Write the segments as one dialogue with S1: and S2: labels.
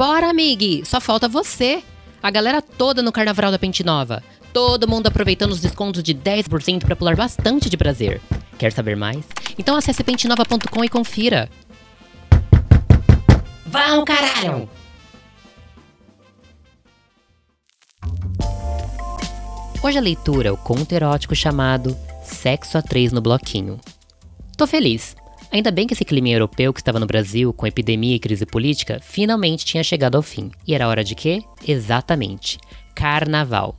S1: Bora, amigue! Só falta você! A galera toda no Carnaval da Pente Nova. Todo mundo aproveitando os descontos de 10% para pular bastante de prazer. Quer saber mais? Então acesse pentenova.com e confira. Vão, caralho! Hoje a leitura é o conto erótico chamado Sexo a Três no Bloquinho. Tô feliz. Ainda bem que esse clima europeu que estava no Brasil, com epidemia e crise política, finalmente tinha chegado ao fim. E era hora de quê? Exatamente. Carnaval.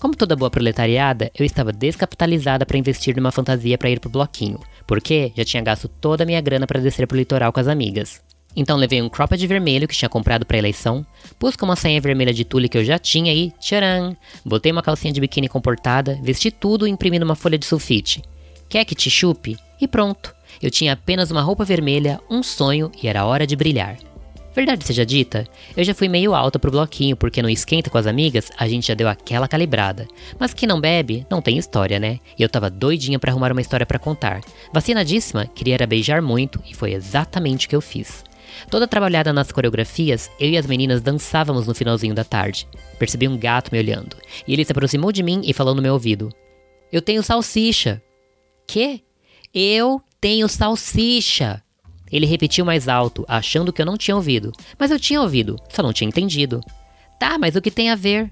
S1: Como toda boa proletariada, eu estava descapitalizada para investir numa fantasia para ir pro bloquinho, porque já tinha gasto toda a minha grana para descer pro litoral com as amigas. Então levei um cropped vermelho que tinha comprado pra eleição, pus com uma sainha vermelha de tule que eu já tinha e tcharam! Botei uma calcinha de biquíni comportada, vesti tudo e imprimi numa folha de sulfite. Quer que te chupe? E pronto. Eu tinha apenas uma roupa vermelha, um sonho e era hora de brilhar. Verdade seja dita, eu já fui meio alta pro bloquinho porque no esquenta com as amigas a gente já deu aquela calibrada. Mas quem não bebe, não tem história, né? E eu tava doidinha para arrumar uma história para contar. Vacinadíssima, queria era beijar muito e foi exatamente o que eu fiz. Toda trabalhada nas coreografias, eu e as meninas dançávamos no finalzinho da tarde. Percebi um gato me olhando, e ele se aproximou de mim e falou no meu ouvido: Eu tenho salsicha. Que? Eu tenho salsicha. Ele repetiu mais alto, achando que eu não tinha ouvido. Mas eu tinha ouvido, só não tinha entendido. Tá, mas o que tem a ver?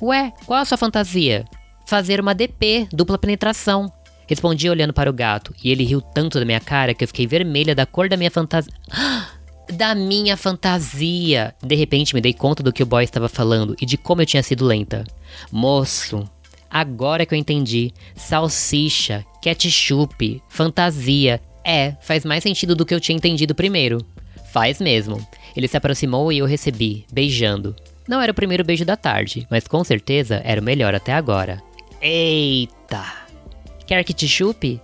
S1: Ué, qual a sua fantasia? Fazer uma DP, dupla penetração. Respondi olhando para o gato, e ele riu tanto da minha cara que eu fiquei vermelha da cor da minha fantasia. da minha fantasia. De repente me dei conta do que o boy estava falando e de como eu tinha sido lenta. Moço, agora que eu entendi. Salsicha, ketchup, fantasia. É, faz mais sentido do que eu tinha entendido primeiro. Faz mesmo. Ele se aproximou e eu recebi, beijando. Não era o primeiro beijo da tarde, mas com certeza era o melhor até agora. Eita! Quer que te chupe?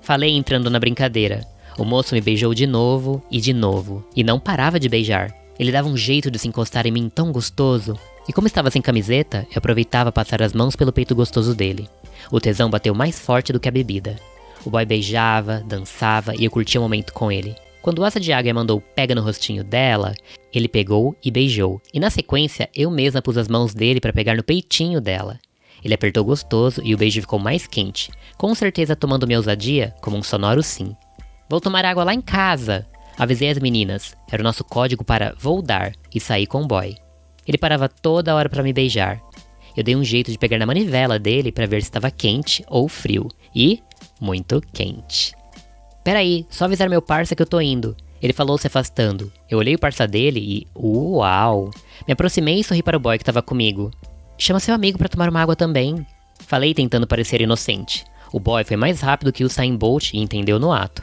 S1: Falei entrando na brincadeira. O moço me beijou de novo e de novo, e não parava de beijar. Ele dava um jeito de se encostar em mim tão gostoso. E como estava sem camiseta, eu aproveitava passar as mãos pelo peito gostoso dele. O tesão bateu mais forte do que a bebida. O boy beijava, dançava e eu curtia o momento com ele. Quando o Asa de Águia mandou pega no rostinho dela, ele pegou e beijou. E na sequência, eu mesma pus as mãos dele para pegar no peitinho dela. Ele apertou gostoso e o beijo ficou mais quente, com certeza tomando minha ousadia como um sonoro sim. Vou tomar água lá em casa. Avisei as meninas. Era o nosso código para vou dar e sair com o boy. Ele parava toda hora para me beijar. Eu dei um jeito de pegar na manivela dele para ver se estava quente ou frio. E muito quente. Peraí, só avisar meu parça que eu tô indo. Ele falou se afastando. Eu olhei o parça dele e. Uau! Me aproximei e sorri para o boy que estava comigo. Chama seu amigo para tomar uma água também. Falei tentando parecer inocente. O boy foi mais rápido que o Usain Bolt e entendeu no ato.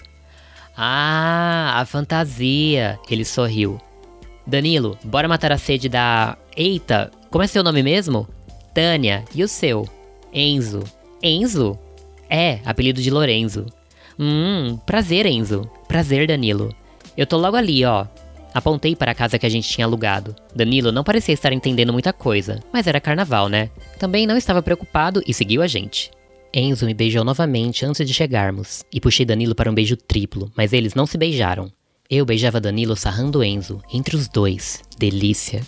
S1: Ah, a fantasia. Ele sorriu. Danilo, bora matar a sede da. Eita, como é seu nome mesmo? Tânia, e o seu? Enzo. Enzo? É, apelido de Lorenzo. Hum, prazer, Enzo. Prazer, Danilo. Eu tô logo ali, ó. Apontei para a casa que a gente tinha alugado. Danilo não parecia estar entendendo muita coisa, mas era carnaval, né? Também não estava preocupado e seguiu a gente. Enzo me beijou novamente antes de chegarmos, e puxei Danilo para um beijo triplo, mas eles não se beijaram. Eu beijava Danilo sarrando Enzo, entre os dois. Delícia.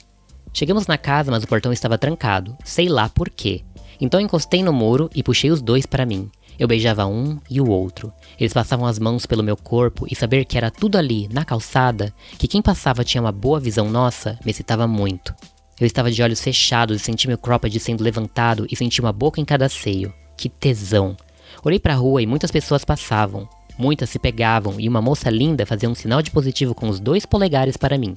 S1: Chegamos na casa, mas o portão estava trancado, sei lá por quê. Então encostei no muro e puxei os dois para mim. Eu beijava um e o outro. Eles passavam as mãos pelo meu corpo e saber que era tudo ali, na calçada, que quem passava tinha uma boa visão nossa, me excitava muito. Eu estava de olhos fechados e senti meu cropped sendo levantado e senti uma boca em cada seio. Que tesão! Olhei para a rua e muitas pessoas passavam. Muitas se pegavam e uma moça linda fazia um sinal de positivo com os dois polegares para mim.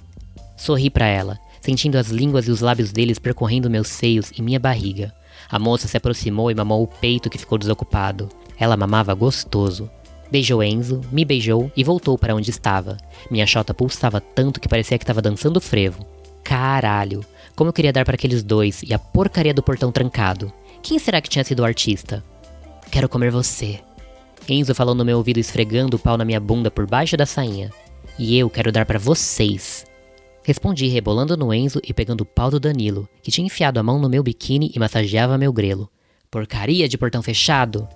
S1: Sorri para ela, sentindo as línguas e os lábios deles percorrendo meus seios e minha barriga. A moça se aproximou e mamou o peito que ficou desocupado. Ela mamava gostoso. Beijou Enzo, me beijou e voltou para onde estava. Minha chota pulsava tanto que parecia que estava dançando frevo. Caralho, como eu queria dar para aqueles dois e a porcaria do portão trancado. Quem será que tinha sido o artista? Quero comer você. Enzo falou no meu ouvido esfregando o pau na minha bunda por baixo da sainha. E eu quero dar para vocês. Respondi rebolando no Enzo e pegando o pau do Danilo, que tinha enfiado a mão no meu biquíni e massageava meu grelo. Porcaria de portão fechado!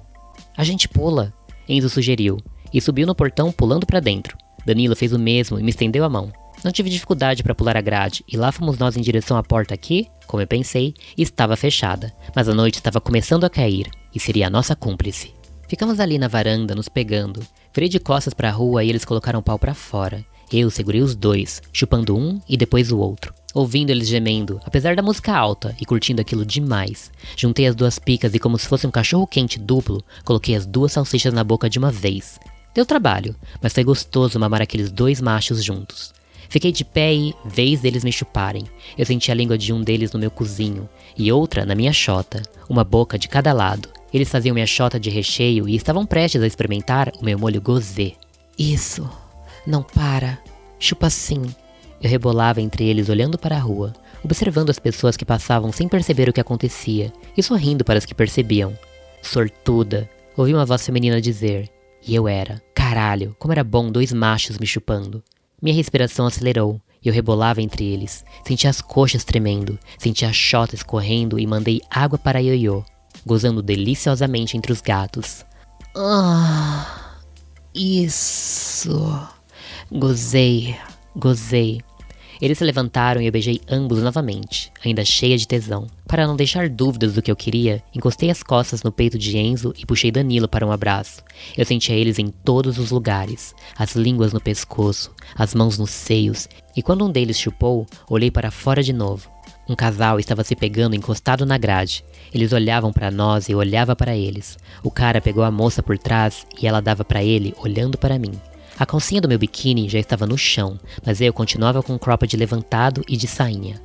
S1: A gente pula, Enzo sugeriu, e subiu no portão pulando para dentro. Danilo fez o mesmo e me estendeu a mão. Não tive dificuldade para pular a grade e lá fomos nós em direção à porta que, como eu pensei, estava fechada, mas a noite estava começando a cair e seria a nossa cúmplice. Ficamos ali na varanda, nos pegando. Virei de costas para a rua e eles colocaram o pau para fora. Eu segurei os dois, chupando um e depois o outro. Ouvindo eles gemendo, apesar da música alta e curtindo aquilo demais. Juntei as duas picas e, como se fosse um cachorro quente duplo, coloquei as duas salsichas na boca de uma vez. Deu trabalho, mas foi gostoso mamar aqueles dois machos juntos. Fiquei de pé e, vez deles me chuparem, eu senti a língua de um deles no meu cozinho e outra na minha chota, uma boca de cada lado. Eles faziam minha chota de recheio e estavam prestes a experimentar o meu molho gozê. Isso, não para, chupa sim. Eu rebolava entre eles olhando para a rua, observando as pessoas que passavam sem perceber o que acontecia e sorrindo para as que percebiam. Sortuda, ouvi uma voz feminina dizer, e eu era, caralho, como era bom dois machos me chupando. Minha respiração acelerou e eu rebolava entre eles. Senti as coxas tremendo, senti a chota escorrendo e mandei água para Ioiô, gozando deliciosamente entre os gatos. Ah, isso. Gozei, gozei. Eles se levantaram e eu beijei ambos novamente, ainda cheia de tesão. Para não deixar dúvidas do que eu queria, encostei as costas no peito de Enzo e puxei Danilo para um abraço. Eu sentia eles em todos os lugares, as línguas no pescoço, as mãos nos seios, e quando um deles chupou, olhei para fora de novo. Um casal estava se pegando encostado na grade. Eles olhavam para nós e eu olhava para eles. O cara pegou a moça por trás e ela dava para ele, olhando para mim. A calcinha do meu biquíni já estava no chão, mas eu continuava com o cropped levantado e de sainha.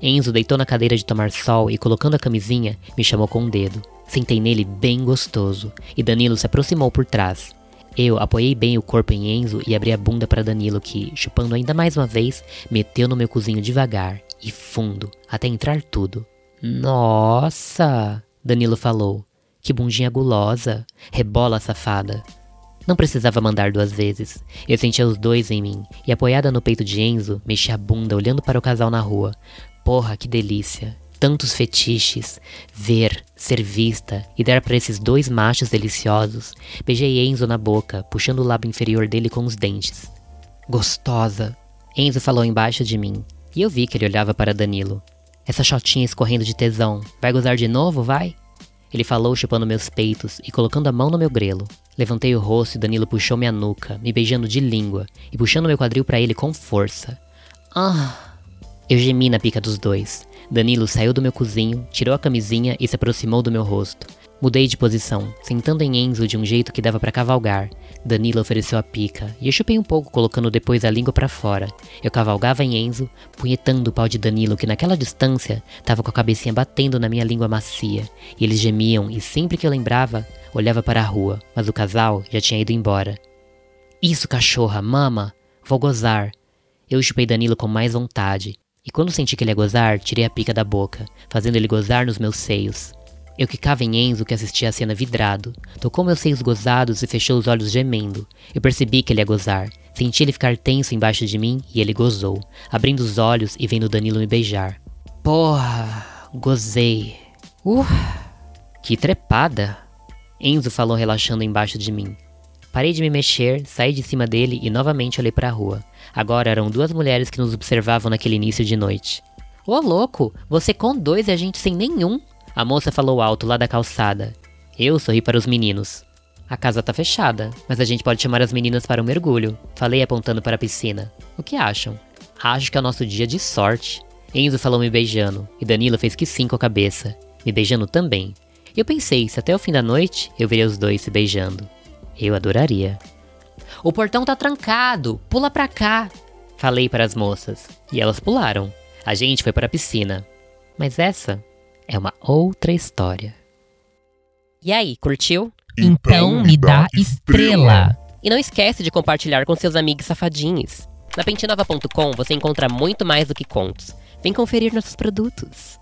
S1: Enzo deitou na cadeira de tomar sol e, colocando a camisinha, me chamou com um dedo. Sentei nele bem gostoso, e Danilo se aproximou por trás. Eu apoiei bem o corpo em Enzo e abri a bunda para Danilo, que, chupando ainda mais uma vez, meteu no meu cozinho devagar e fundo, até entrar tudo. Nossa! Danilo falou. Que bundinha gulosa! Rebola, safada! Não precisava mandar duas vezes. Eu sentia os dois em mim, e apoiada no peito de Enzo, mexi a bunda olhando para o casal na rua. Porra, que delícia! Tantos fetiches, ver, ser vista e dar para esses dois machos deliciosos. Beijei Enzo na boca, puxando o lábio inferior dele com os dentes. Gostosa! Enzo falou embaixo de mim, e eu vi que ele olhava para Danilo. Essa chotinha escorrendo de tesão. Vai gozar de novo, vai? Ele falou chupando meus peitos e colocando a mão no meu grelo. Levantei o rosto e Danilo puxou minha nuca, me beijando de língua e puxando meu quadril para ele com força. Ah! Eu gemi na pica dos dois. Danilo saiu do meu cozinho, tirou a camisinha e se aproximou do meu rosto. Mudei de posição, sentando em Enzo de um jeito que dava para cavalgar. Danilo ofereceu a pica, e eu chupei um pouco, colocando depois a língua para fora. Eu cavalgava em Enzo, punhetando o pau de Danilo, que naquela distância tava com a cabecinha batendo na minha língua macia. E eles gemiam, e sempre que eu lembrava, olhava para a rua, mas o casal já tinha ido embora. Isso, cachorra, mama! Vou gozar. Eu chupei Danilo com mais vontade, e quando senti que ele ia gozar, tirei a pica da boca, fazendo ele gozar nos meus seios. Eu quicava em Enzo que assistia a cena vidrado. Tocou meus seios gozados e fechou os olhos gemendo. Eu percebi que ele ia gozar. Senti ele ficar tenso embaixo de mim e ele gozou, abrindo os olhos e vendo Danilo me beijar. Porra, gozei. Uh, que trepada. Enzo falou relaxando embaixo de mim. Parei de me mexer, saí de cima dele e novamente olhei para a rua. Agora eram duas mulheres que nos observavam naquele início de noite. Ô louco, você com dois e a gente sem nenhum, a moça falou alto lá da calçada. Eu sorri para os meninos. A casa tá fechada, mas a gente pode chamar as meninas para um mergulho. Falei apontando para a piscina. O que acham? Acho que é o nosso dia de sorte. Enzo falou me beijando, e Danilo fez que sim com a cabeça, me beijando também. Eu pensei, se até o fim da noite eu veria os dois se beijando. Eu adoraria. O portão tá trancado, pula pra cá. Falei para as moças, e elas pularam. A gente foi para a piscina. Mas essa é uma outra história. E aí, curtiu?
S2: Então me dá estrela!
S1: E não esquece de compartilhar com seus amigos safadinhos. Na pentinova.com você encontra muito mais do que contos. Vem conferir nossos produtos.